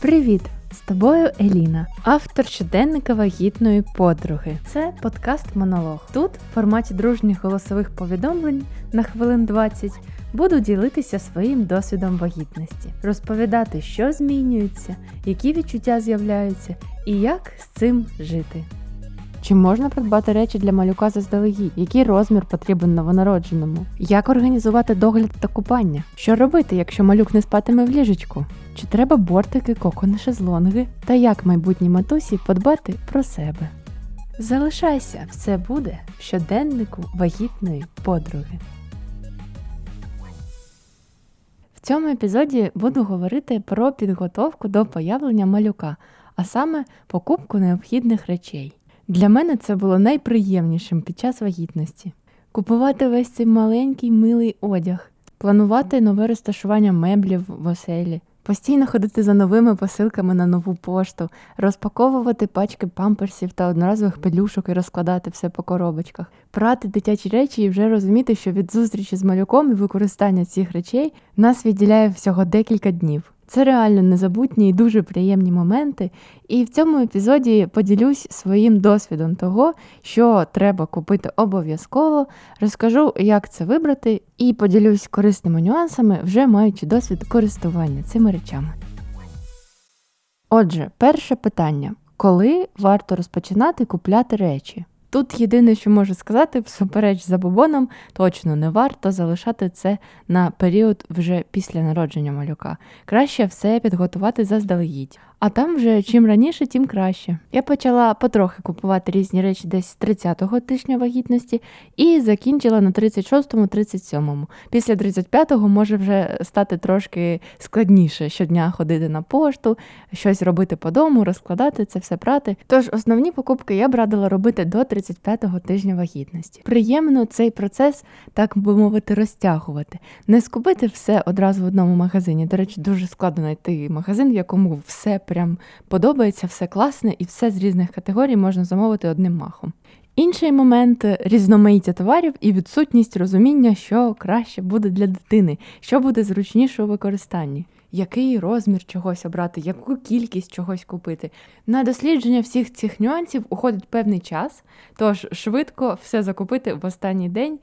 Привіт! З тобою Еліна, автор щоденника вагітної подруги. Це подкаст-монолог. Тут, в форматі дружніх голосових повідомлень на хвилин 20, буду ділитися своїм досвідом вагітності, розповідати, що змінюється, які відчуття з'являються і як з цим жити. Чи можна придбати речі для малюка заздалегідь? Який розмір потрібен новонародженому? Як організувати догляд та купання? Що робити, якщо малюк не спатиме в ліжечку? Чи треба бортики, кокони, шезлонги? Та як майбутній матусі подбати про себе? Залишайся, все буде в щоденнику вагітної подруги. В цьому епізоді буду говорити про підготовку до появлення малюка, а саме покупку необхідних речей. Для мене це було найприємнішим під час вагітності. Купувати весь цей маленький милий одяг, планувати нове розташування меблів в оселі, постійно ходити за новими посилками на нову пошту, розпаковувати пачки памперсів та одноразових пелюшок і розкладати все по коробочках, прати дитячі речі і вже розуміти, що від зустрічі з малюком і використання цих речей нас відділяє всього декілька днів. Це реально незабутні і дуже приємні моменти. І в цьому епізоді поділюсь своїм досвідом того, що треба купити обов'язково, розкажу, як це вибрати, і поділюсь корисними нюансами, вже маючи досвід користування цими речами. Отже, перше питання: коли варто розпочинати купляти речі? Тут єдине, що можу сказати, всупереч забобонам, точно не варто залишати це на період вже після народження малюка. Краще все підготувати заздалегідь. А там вже чим раніше, тим краще. Я почала потрохи купувати різні речі десь з 30-го тижня вагітності і закінчила на 36-му, 37-му. Після 35-го може вже стати трошки складніше щодня ходити на пошту, щось робити по дому, розкладати це все прати. Тож основні покупки я б радила робити до 35-го тижня вагітності. Приємно цей процес, так би мовити, розтягувати, не скупити все одразу в одному магазині. До речі, дуже складно знайти магазин, в якому все прям подобається, все класне і все з різних категорій можна замовити одним махом. Інший момент різноманіття товарів і відсутність розуміння, що краще буде для дитини, що буде зручніше у використанні, який розмір чогось обрати, яку кількість чогось купити. На дослідження всіх цих нюансів уходить певний час, тож швидко все закупити в останній день,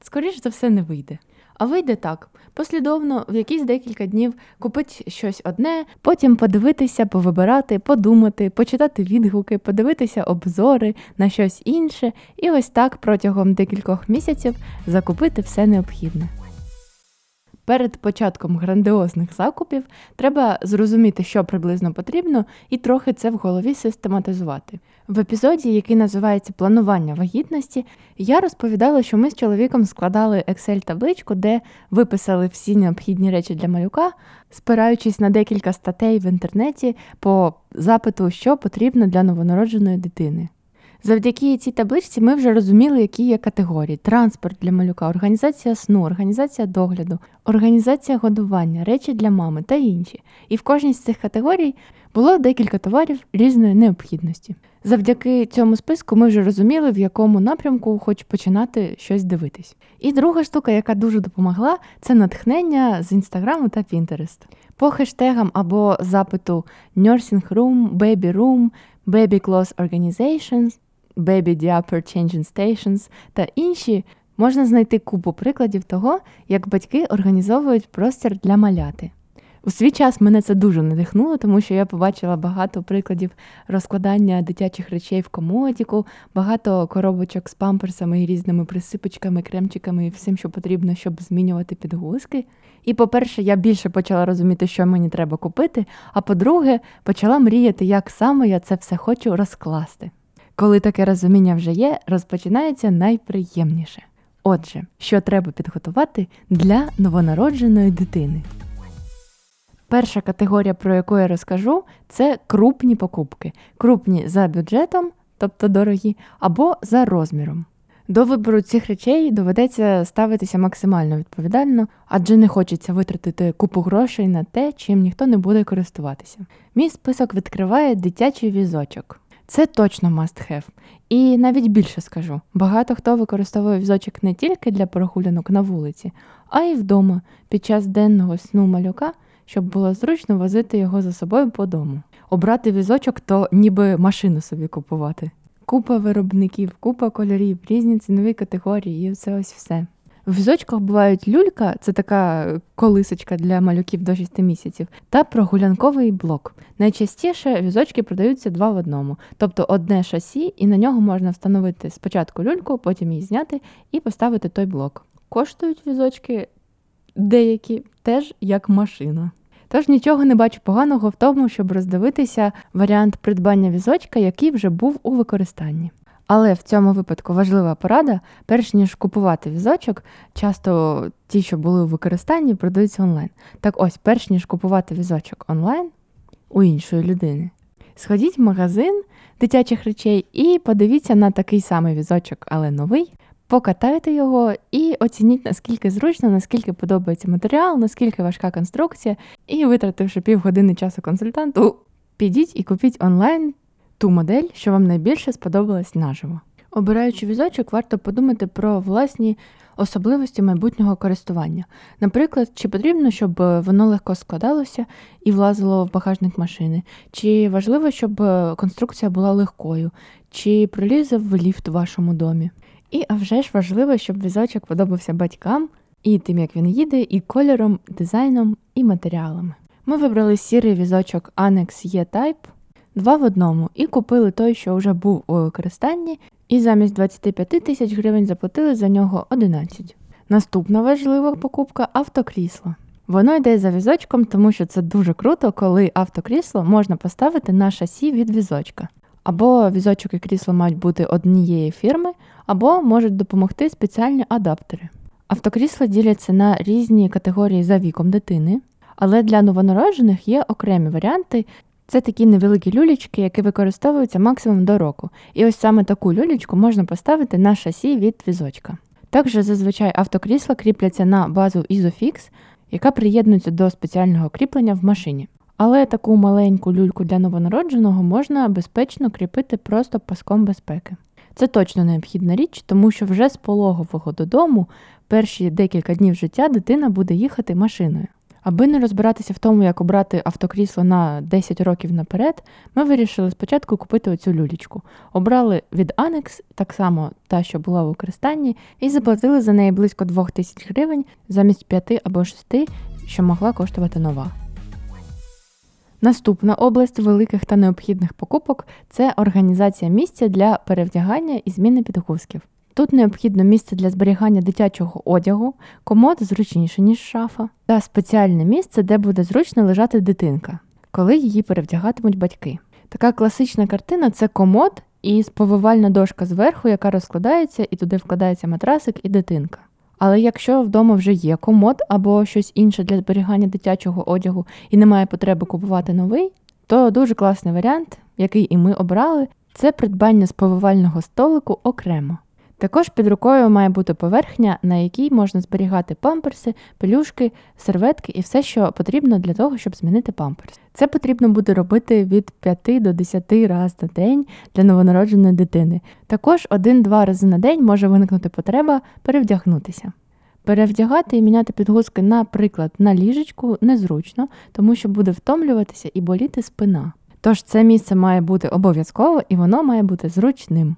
скоріш за все, не вийде. А вийде так: послідовно в якісь декілька днів купити щось одне, потім подивитися, повибирати, подумати, почитати відгуки, подивитися обзори на щось інше, і ось так протягом декількох місяців закупити все необхідне. Перед початком грандіозних закупів треба зрозуміти, що приблизно потрібно, і трохи це в голові систематизувати. В епізоді, який називається Планування вагітності, я розповідала, що ми з чоловіком складали Excel-табличку, де виписали всі необхідні речі для малюка, спираючись на декілька статей в інтернеті по запиту, що потрібно для новонародженої дитини. Завдяки цій табличці ми вже розуміли, які є категорії: транспорт для малюка, організація сну, організація догляду, організація годування, речі для мами та інші. І в кожній з цих категорій було декілька товарів різної необхідності. Завдяки цьому списку ми вже розуміли, в якому напрямку хоч починати щось дивитись. І друга штука, яка дуже допомогла, це натхнення з інстаграму та Pinterest. По хештегам або запиту Nursing Room, Baby Room, Baby Clothes Organizations Baby Diaper Changing Stations та інші, можна знайти купу прикладів того, як батьки організовують простір для маляти. У свій час мене це дуже надихнуло, тому що я побачила багато прикладів розкладання дитячих речей в комодіку, багато коробочок з памперсами і різними присипочками, кремчиками і всім, що потрібно, щоб змінювати підгузки. І, по-перше, я більше почала розуміти, що мені треба купити. А по-друге, почала мріяти, як саме я це все хочу розкласти. Коли таке розуміння вже є, розпочинається найприємніше. Отже, що треба підготувати для новонародженої дитини. Перша категорія, про яку я розкажу, це крупні покупки. Крупні за бюджетом, тобто дорогі, або за розміром. До вибору цих речей доведеться ставитися максимально відповідально, адже не хочеться витратити купу грошей на те, чим ніхто не буде користуватися. Мій список відкриває дитячий візочок. Це точно must have. І навіть більше скажу: багато хто використовує візочок не тільки для прогулянок на вулиці, а й вдома під час денного сну малюка щоб було зручно возити його за собою по дому. Обрати візочок то ніби машину собі купувати. Купа виробників, купа кольорів, різні цінові категорії, і це ось все. В візочках бувають люлька, це така колисочка для малюків до 6 місяців, та прогулянковий блок. Найчастіше візочки продаються два в одному, тобто одне шасі, і на нього можна встановити спочатку люльку, потім її зняти і поставити той блок. Коштують візочки деякі теж як машина. Тож нічого не бачу поганого в тому, щоб роздивитися варіант придбання візочка, який вже був у використанні. Але в цьому випадку важлива порада, перш ніж купувати візочок, часто ті, що були у використанні, продаються онлайн. Так ось, перш ніж купувати візочок онлайн у іншої людини, сходіть в магазин дитячих речей і подивіться на такий самий візочок, але новий. Покатайте його і оцініть, наскільки зручно, наскільки подобається матеріал, наскільки важка конструкція, і, витративши півгодини часу консультанту, підіть і купіть онлайн ту модель, що вам найбільше сподобалась наживо. Обираючи візочок, варто подумати про власні особливості майбутнього користування. Наприклад, чи потрібно, щоб воно легко складалося і влазило в багажник машини, чи важливо, щоб конструкція була легкою, чи пролізе в ліфт в вашому домі. І а вже ж важливо, щоб візочок подобався батькам і тим, як він їде, і кольором, дизайном, і матеріалами. Ми вибрали сірий візочок Annex E-Type два в одному і купили той, що вже був у використанні, і замість 25 тисяч гривень заплатили за нього 11. Наступна важлива покупка автокрісло. Воно йде за візочком, тому що це дуже круто, коли автокрісло можна поставити на шасі від візочка. Або візочок і крісло мають бути однієї фірми, або можуть допомогти спеціальні адаптери. Автокрісла діляться на різні категорії за віком дитини, але для новонароджених є окремі варіанти. Це такі невеликі люлічки, які використовуються максимум до року. І ось саме таку люлічку можна поставити на шасі від візочка. Також зазвичай автокрісла кріпляться на базу Isofix, яка приєднується до спеціального кріплення в машині. Але таку маленьку люльку для новонародженого можна безпечно кріпити просто паском безпеки. Це точно необхідна річ, тому що вже з пологового додому перші декілька днів життя дитина буде їхати машиною. Аби не розбиратися в тому, як обрати автокрісло на 10 років наперед, ми вирішили спочатку купити оцю люлічку. Обрали від Annex, так само та, що була в використанні, і заплатили за неї близько 2000 гривень замість 5 або 6, що могла коштувати нова. Наступна область великих та необхідних покупок це організація місця для перевдягання і зміни підгузків. Тут необхідно місце для зберігання дитячого одягу, комод зручніше, ніж шафа, та спеціальне місце, де буде зручно лежати дитинка, коли її перевдягатимуть батьки. Така класична картина це комод і сповивальна дошка зверху, яка розкладається, і туди вкладається матрасик і дитинка. Але якщо вдома вже є комод або щось інше для зберігання дитячого одягу і немає потреби купувати новий, то дуже класний варіант, який і ми обрали, це придбання сповивального столику окремо. Також під рукою має бути поверхня, на якій можна зберігати памперси, пелюшки, серветки і все, що потрібно для того, щоб змінити памперс. Це потрібно буде робити від 5 до 10 разів на день для новонародженої дитини. Також один-два рази на день може виникнути потреба перевдягнутися. Перевдягати і міняти підгузки, наприклад, на ліжечку незручно, тому що буде втомлюватися і боліти спина. Тож це місце має бути обов'язково і воно має бути зручним.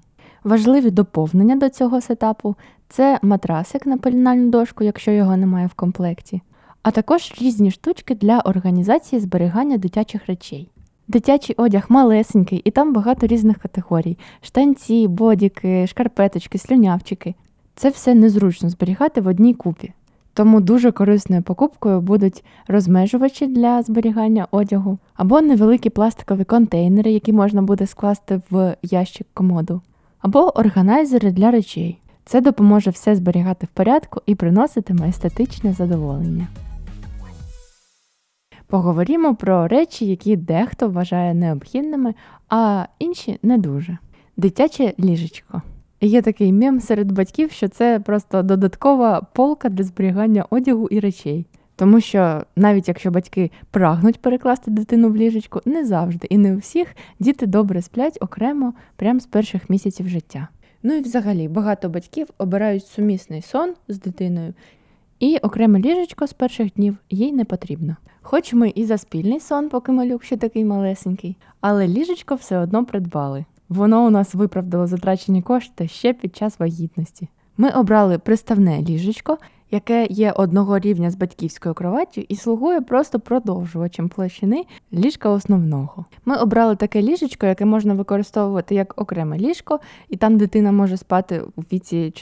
Важливі доповнення до цього сетапу це матрасик на пеленальну дошку, якщо його немає в комплекті, а також різні штучки для організації зберігання дитячих речей. Дитячий одяг малесенький, і там багато різних категорій: штанці, бодіки, шкарпеточки, слюнявчики. Це все незручно зберігати в одній купі. Тому дуже корисною покупкою будуть розмежувачі для зберігання одягу або невеликі пластикові контейнери, які можна буде скласти в ящик комоду або органайзери для речей. Це допоможе все зберігати в порядку і приноситиме естетичне задоволення. Поговоримо про речі, які дехто вважає необхідними, а інші не дуже. Дитяче ліжечко. Є такий мем серед батьків, що це просто додаткова полка для зберігання одягу і речей. Тому що навіть якщо батьки прагнуть перекласти дитину в ліжечку, не завжди і не у всіх діти добре сплять окремо прямо з перших місяців життя. Ну і взагалі багато батьків обирають сумісний сон з дитиною І окреме ліжечко з перших днів їй не потрібно. Хоч ми і за спільний сон, поки малюк ще такий малесенький, але ліжечко все одно придбали. Воно у нас виправдало затрачені кошти ще під час вагітності. Ми обрали приставне ліжечко, яке є одного рівня з батьківською кроваттю і слугує просто продовжувачем площини ліжка основного. Ми обрали таке ліжечко, яке можна використовувати як окреме ліжко, і там дитина може спати у віці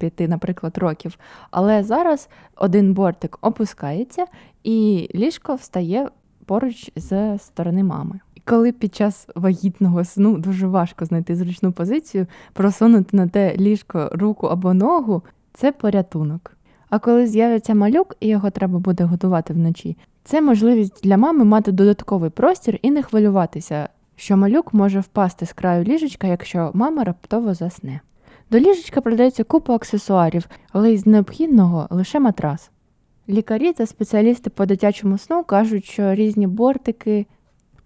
4-5, наприклад, років. Але зараз один бортик опускається, і ліжко встає поруч з сторони мами. Коли під час вагітного сну дуже важко знайти зручну позицію, просунути на те ліжко руку або ногу це порятунок. А коли з'явиться малюк і його треба буде готувати вночі, це можливість для мами мати додатковий простір і не хвилюватися, що малюк може впасти з краю ліжечка, якщо мама раптово засне. До ліжечка продається купа аксесуарів, але із необхідного лише матрас. Лікарі та спеціалісти по дитячому сну кажуть, що різні бортики,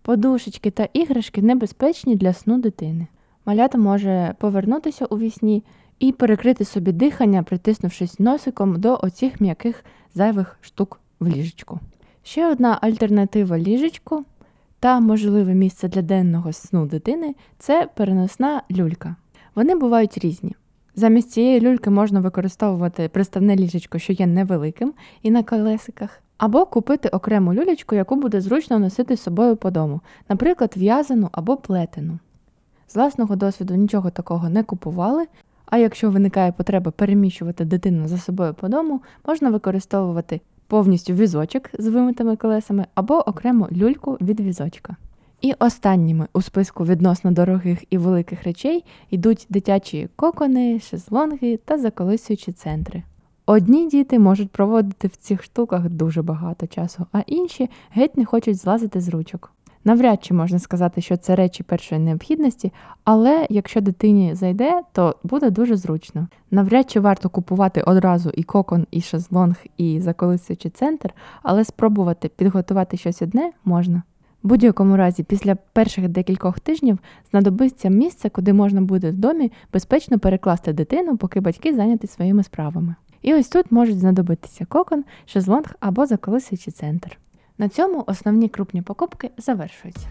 подушечки та іграшки небезпечні для сну дитини. Малята може повернутися у вісні і перекрити собі дихання, притиснувшись носиком до оцих м'яких зайвих штук в ліжечку. Ще одна альтернатива ліжечку та можливе місце для денного сну дитини це переносна люлька. Вони бувають різні. Замість цієї люльки можна використовувати приставне ліжечко, що є невеликим і на колесиках, або купити окрему люлечку, яку буде зручно носити з собою по дому, наприклад, в'язану або плетену. З власного досвіду нічого такого не купували, а якщо виникає потреба переміщувати дитину за собою по дому, можна використовувати повністю візочок з вимитими колесами або окрему люльку від візочка. І останніми у списку відносно дорогих і великих речей йдуть дитячі кокони, шезлонги та заколисуючі центри. Одні діти можуть проводити в цих штуках дуже багато часу, а інші геть не хочуть злазити з ручок. Навряд чи можна сказати, що це речі першої необхідності, але якщо дитині зайде, то буде дуже зручно. Навряд чи варто купувати одразу і кокон, і шезлонг, і заколисуючий центр, але спробувати підготувати щось одне можна. В будь-якому разі, після перших декількох тижнів знадобиться місце, куди можна буде в домі безпечно перекласти дитину, поки батьки зайняті своїми справами. І ось тут можуть знадобитися кокон, шезлонг або заколисуючий центр. На цьому основні крупні покупки завершуються.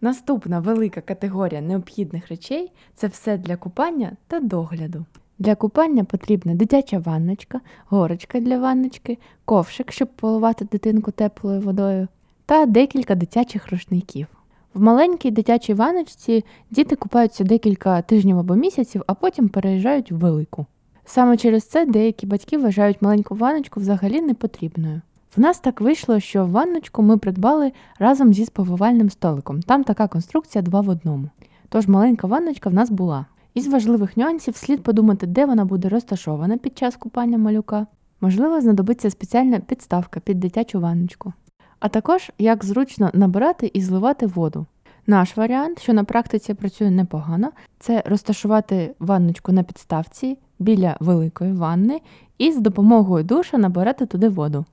Наступна велика категорія необхідних речей це все для купання та догляду. Для купання потрібна дитяча ванночка, горочка для ванночки, ковшик, щоб поливати дитинку теплою водою, та декілька дитячих рушників. В маленькій дитячій ванночці діти купаються декілька тижнів або місяців, а потім переїжджають в велику. Саме через це деякі батьки вважають маленьку ванночку взагалі непотрібною. В нас так вийшло, що ванночку ми придбали разом зі сповивальним столиком. Там така конструкція два в одному. Тож маленька ванночка в нас була. Із важливих нюансів слід подумати, де вона буде розташована під час купання малюка. Можливо, знадобиться спеціальна підставка під дитячу ванночку. А також як зручно набирати і зливати воду. Наш варіант, що на практиці працює непогано, це розташувати ванночку на підставці біля великої ванни і з допомогою душа набирати туди воду.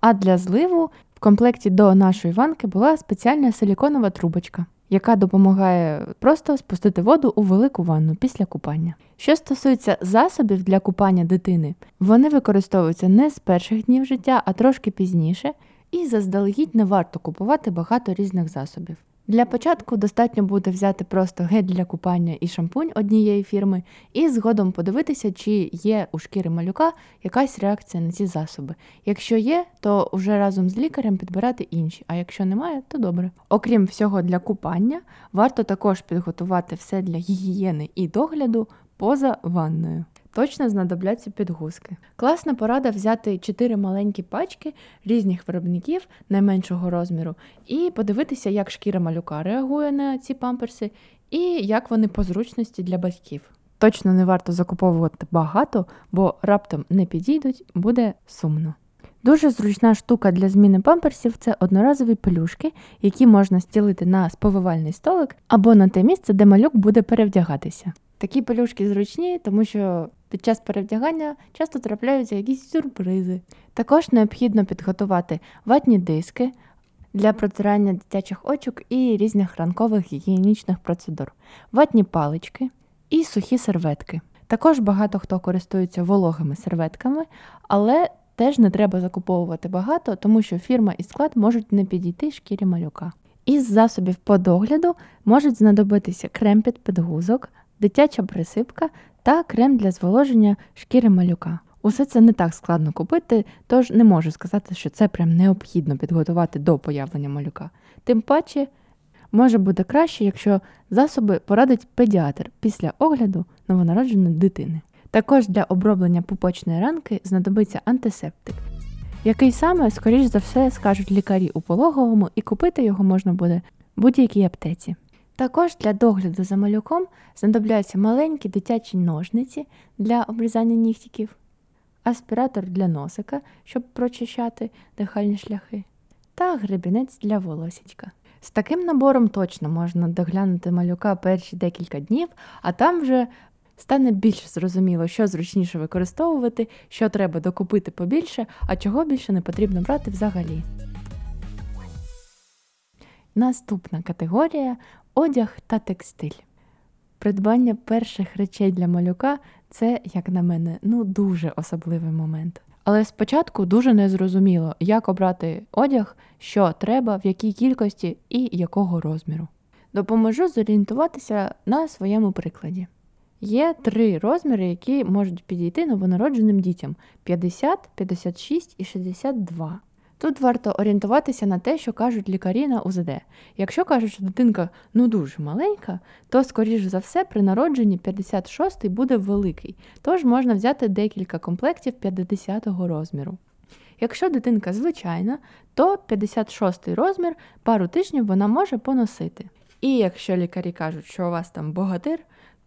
А для зливу в комплекті до нашої ванки була спеціальна силіконова трубочка, яка допомагає просто спустити воду у велику ванну після купання. Що стосується засобів для купання дитини, вони використовуються не з перших днів життя, а трошки пізніше, і заздалегідь не варто купувати багато різних засобів. Для початку достатньо буде взяти просто гель для купання і шампунь однієї фірми, і згодом подивитися, чи є у шкіри малюка якась реакція на ці засоби. Якщо є, то вже разом з лікарем підбирати інші, а якщо немає, то добре. Окрім всього для купання, варто також підготувати все для гігієни і догляду поза ванною точно знадобляться підгузки. Класна порада взяти 4 маленькі пачки різних виробників найменшого розміру і подивитися, як шкіра малюка реагує на ці памперси, і як вони по зручності для батьків. Точно не варто закуповувати багато, бо раптом не підійдуть, буде сумно. Дуже зручна штука для зміни памперсів це одноразові пелюшки, які можна стілити на сповивальний столик або на те місце, де малюк буде перевдягатися. Такі пелюшки зручні, тому що під час перевдягання часто трапляються якісь сюрпризи. Також необхідно підготувати ватні диски для протирання дитячих очок і різних ранкових гігієнічних процедур, ватні палички і сухі серветки. Також багато хто користується вологими серветками, але теж не треба закуповувати багато, тому що фірма і склад можуть не підійти шкірі малюка. Із засобів по догляду можуть знадобитися крем під підгузок, дитяча присипка та крем для зволоження шкіри малюка. Усе це не так складно купити, тож не можу сказати, що це прям необхідно підготувати до появлення малюка. Тим паче, може бути краще, якщо засоби порадить педіатр після огляду новонародженої дитини. Також для оброблення пупочної ранки знадобиться антисептик, який саме, скоріш за все, скажуть лікарі у пологовому, і купити його можна буде в будь-якій аптеці. Також для догляду за малюком знадобляються маленькі дитячі ножниці для обрізання нігтиків, аспіратор для носика, щоб прочищати дихальні шляхи, та гребінець для волосічка. З таким набором точно можна доглянути малюка перші декілька днів, а там вже стане більш зрозуміло, що зручніше використовувати, що треба докупити побільше, а чого більше не потрібно брати взагалі. Наступна категорія одяг та текстиль. Придбання перших речей для малюка це, як на мене, ну дуже особливий момент. Але спочатку дуже незрозуміло, як обрати одяг, що треба, в якій кількості і якого розміру. Допоможу зорієнтуватися на своєму прикладі. Є три розміри, які можуть підійти новонародженим дітям: 50, 56 і 62. Тут варто орієнтуватися на те, що кажуть лікарі на УЗД. Якщо кажуть, що дитинка ну дуже маленька, то, скоріш за все, при народженні 56 буде великий, тож можна взяти декілька комплектів 50-го розміру. Якщо дитинка звичайна, то 56 розмір пару тижнів вона може поносити. І якщо лікарі кажуть, що у вас там богатир,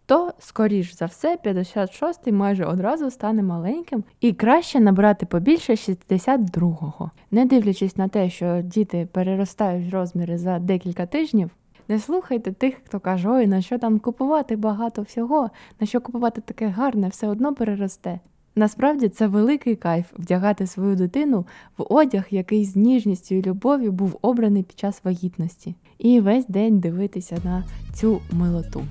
то, скоріш за все, 56-й майже одразу стане маленьким і краще набрати побільше 62-го. Не дивлячись на те, що діти переростають розміри за декілька тижнів. Не слухайте тих, хто каже, ой, на що там купувати багато всього, на що купувати таке гарне, все одно переросте. Насправді це великий кайф вдягати свою дитину в одяг, який з ніжністю і любов'ю був обраний під час вагітності, і весь день дивитися на цю милоту.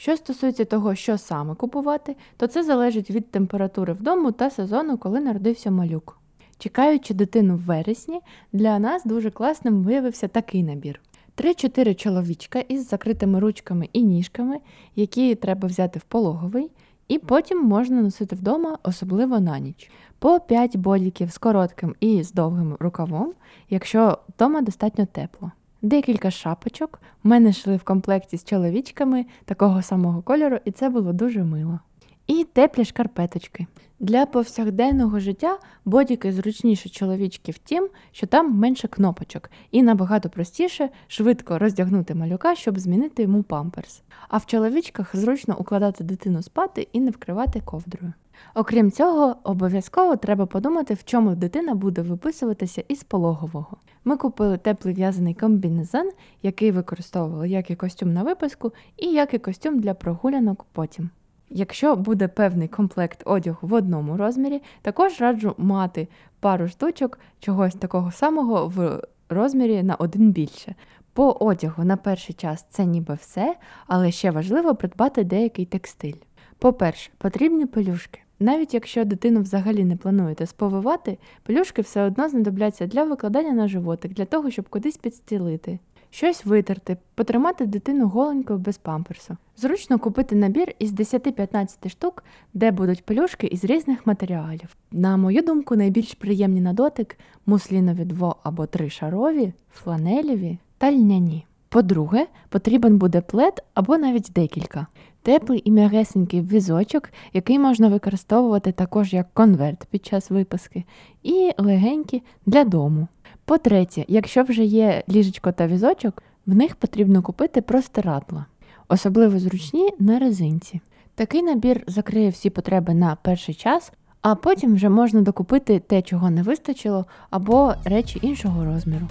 Що стосується того, що саме купувати, то це залежить від температури вдому та сезону, коли народився малюк. Чекаючи дитину в вересні, для нас дуже класним виявився такий набір: 3-4 чоловічка із закритими ручками і ніжками, які треба взяти в пологовий, і потім можна носити вдома, особливо на ніч. По 5 бодіків з коротким і з довгим рукавом, якщо вдома достатньо тепло. Декілька шапочок в мене йшли в комплекті з чоловічками такого самого кольору, і це було дуже мило. І теплі шкарпеточки. Для повсякденного життя бодіки зручніше чоловічки тім, що там менше кнопочок, і набагато простіше швидко роздягнути малюка, щоб змінити йому памперс. А в чоловічках зручно укладати дитину спати і не вкривати ковдрою. Окрім цього, обов'язково треба подумати, в чому дитина буде виписуватися із пологового. Ми купили теплий в'язаний комбінезон, який використовували як і костюм на виписку, і як і костюм для прогулянок потім. Якщо буде певний комплект одягу в одному розмірі, також раджу мати пару штучок чогось такого самого в розмірі на один більше. По одягу на перший час це ніби все, але ще важливо придбати деякий текстиль. По-перше, потрібні пелюшки. Навіть якщо дитину взагалі не плануєте сповивати, пелюшки все одно знадобляться для викладання на животик, для того, щоб кудись підстілити, щось витерти, потримати дитину голенькою без памперсу. Зручно купити набір із 10-15 штук, де будуть пелюшки із різних матеріалів. На мою думку, найбільш приємні на дотик муслінові дво або тришарові, фланелеві та льняні. По-друге, потрібен буде плед або навіть декілька. Теплий і м'ягесенький візочок, який можна використовувати також як конверт під час виписки, і легенькі для дому. По-третє, якщо вже є ліжечко та візочок, в них потрібно купити простирадла, особливо зручні на резинці. Такий набір закриє всі потреби на перший час, а потім вже можна докупити те, чого не вистачило, або речі іншого розміру.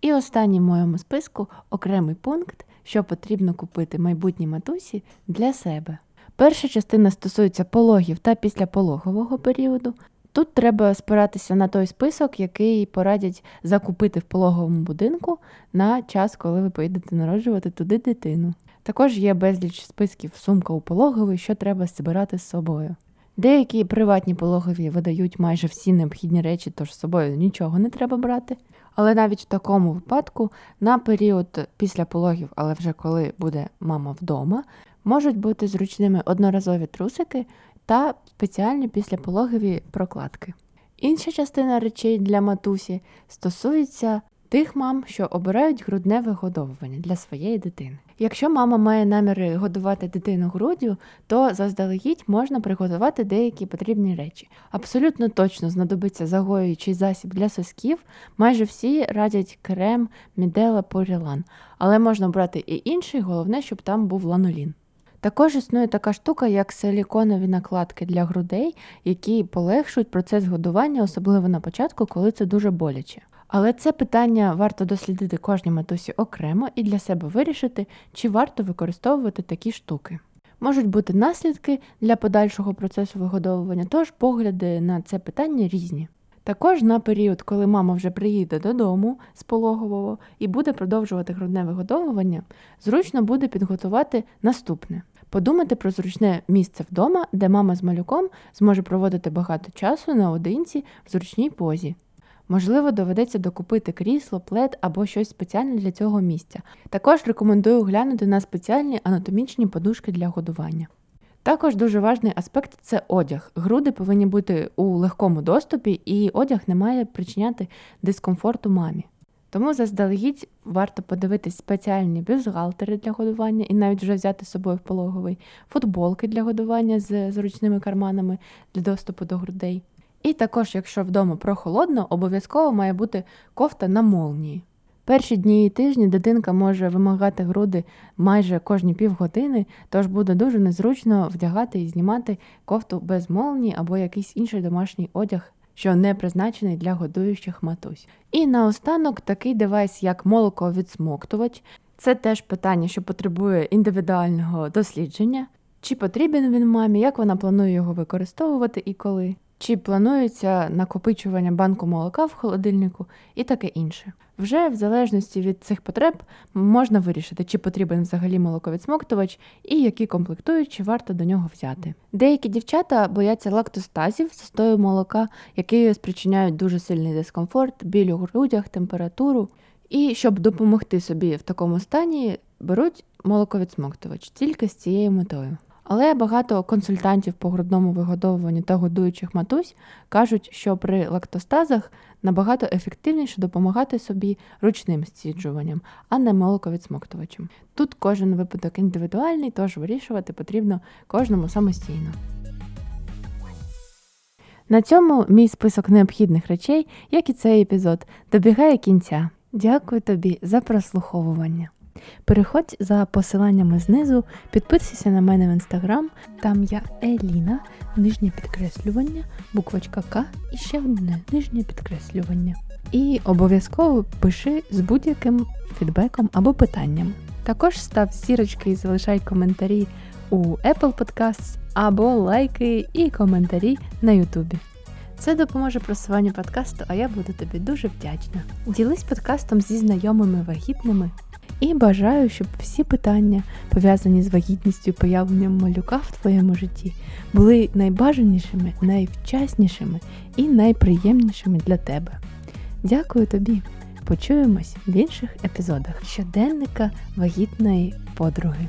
І останній в моєму списку окремий пункт, що потрібно купити майбутній матусі для себе. Перша частина стосується пологів та післяпологового періоду. Тут треба спиратися на той список, який порадять закупити в пологовому будинку на час, коли ви поїдете народжувати туди дитину. Також є безліч списків сумка у пологовий, що треба збирати з собою. Деякі приватні пологові видають майже всі необхідні речі, тож з собою нічого не треба брати. Але навіть в такому випадку, на період після пологів, але вже коли буде мама вдома, можуть бути зручними одноразові трусики та спеціальні післяпологові прокладки. Інша частина речей для матусі стосується тих мам, що обирають грудне вигодовування для своєї дитини. Якщо мама має наміри годувати дитину груддю, то заздалегідь можна приготувати деякі потрібні речі. Абсолютно точно знадобиться загоюючий засіб для сосків. Майже всі радять крем, мідела, порілан, але можна брати і інший, головне, щоб там був ланолін. Також існує така штука, як силіконові накладки для грудей, які полегшують процес годування, особливо на початку, коли це дуже боляче. Але це питання варто дослідити кожній матусі окремо і для себе вирішити, чи варто використовувати такі штуки. Можуть бути наслідки для подальшого процесу вигодовування, тож погляди на це питання різні. Також на період, коли мама вже приїде додому з пологового і буде продовжувати грудне вигодовування, зручно буде підготувати наступне. Подумати про зручне місце вдома, де мама з малюком зможе проводити багато часу наодинці в зручній позі. Можливо, доведеться докупити крісло, плед або щось спеціальне для цього місця. Також рекомендую глянути на спеціальні анатомічні подушки для годування. Також дуже важний аспект це одяг. Груди повинні бути у легкому доступі, і одяг не має причиняти дискомфорту мамі. Тому заздалегідь варто подивитись спеціальні бюстгальтери для годування і навіть вже взяти з собою в пологовий, футболки для годування з зручними карманами для доступу до грудей. І також, якщо вдома прохолодно, обов'язково має бути кофта на молнії. Перші дні і тижні дитинка може вимагати груди майже кожні півгодини, тож буде дуже незручно вдягати і знімати кофту без молнії або якийсь інший домашній одяг, що не призначений для годуючих матусь. І наостанок такий девайс, як молоковідсмоктувач. Це теж питання, що потребує індивідуального дослідження. Чи потрібен він мамі, як вона планує його використовувати і коли. Чи планується накопичування банку молока в холодильнику і таке інше. Вже в залежності від цих потреб можна вирішити, чи потрібен взагалі молоковідсмоктувач і які комплектуючі варто до нього взяти. Деякі дівчата бояться лактостазів, застою молока, які спричиняють дуже сильний дискомфорт, біль у грудях, температуру. І щоб допомогти собі в такому стані, беруть молоковідсмоктувач тільки з цією метою. Але багато консультантів по грудному вигодовуванню та годуючих матусь кажуть, що при лактостазах набагато ефективніше допомагати собі ручним стіджуванням, а не молоковідсмоктувачем. Тут кожен випадок індивідуальний, тож вирішувати потрібно кожному самостійно. На цьому мій список необхідних речей, як і цей епізод, добігає кінця. Дякую тобі за прослуховування. Переходь за посиланнями знизу, підписуйся на мене в інстаграм, там я Еліна, нижнє підкреслювання, буквочка К і ще одне нижнє підкреслювання. І обов'язково пиши з будь-яким фідбеком або питанням. Також став зірочки і залишай коментарі у Apple Podcasts або лайки і коментарі на YouTube. Це допоможе просуванню подкасту, а я буду тобі дуже вдячна. Ділись подкастом зі знайомими вагітними і бажаю, щоб всі питання, пов'язані з вагітністю і появленням малюка в твоєму житті, були найбажанішими, найвчаснішими і найприємнішими для тебе. Дякую тобі! Почуємось в інших епізодах щоденника вагітної подруги.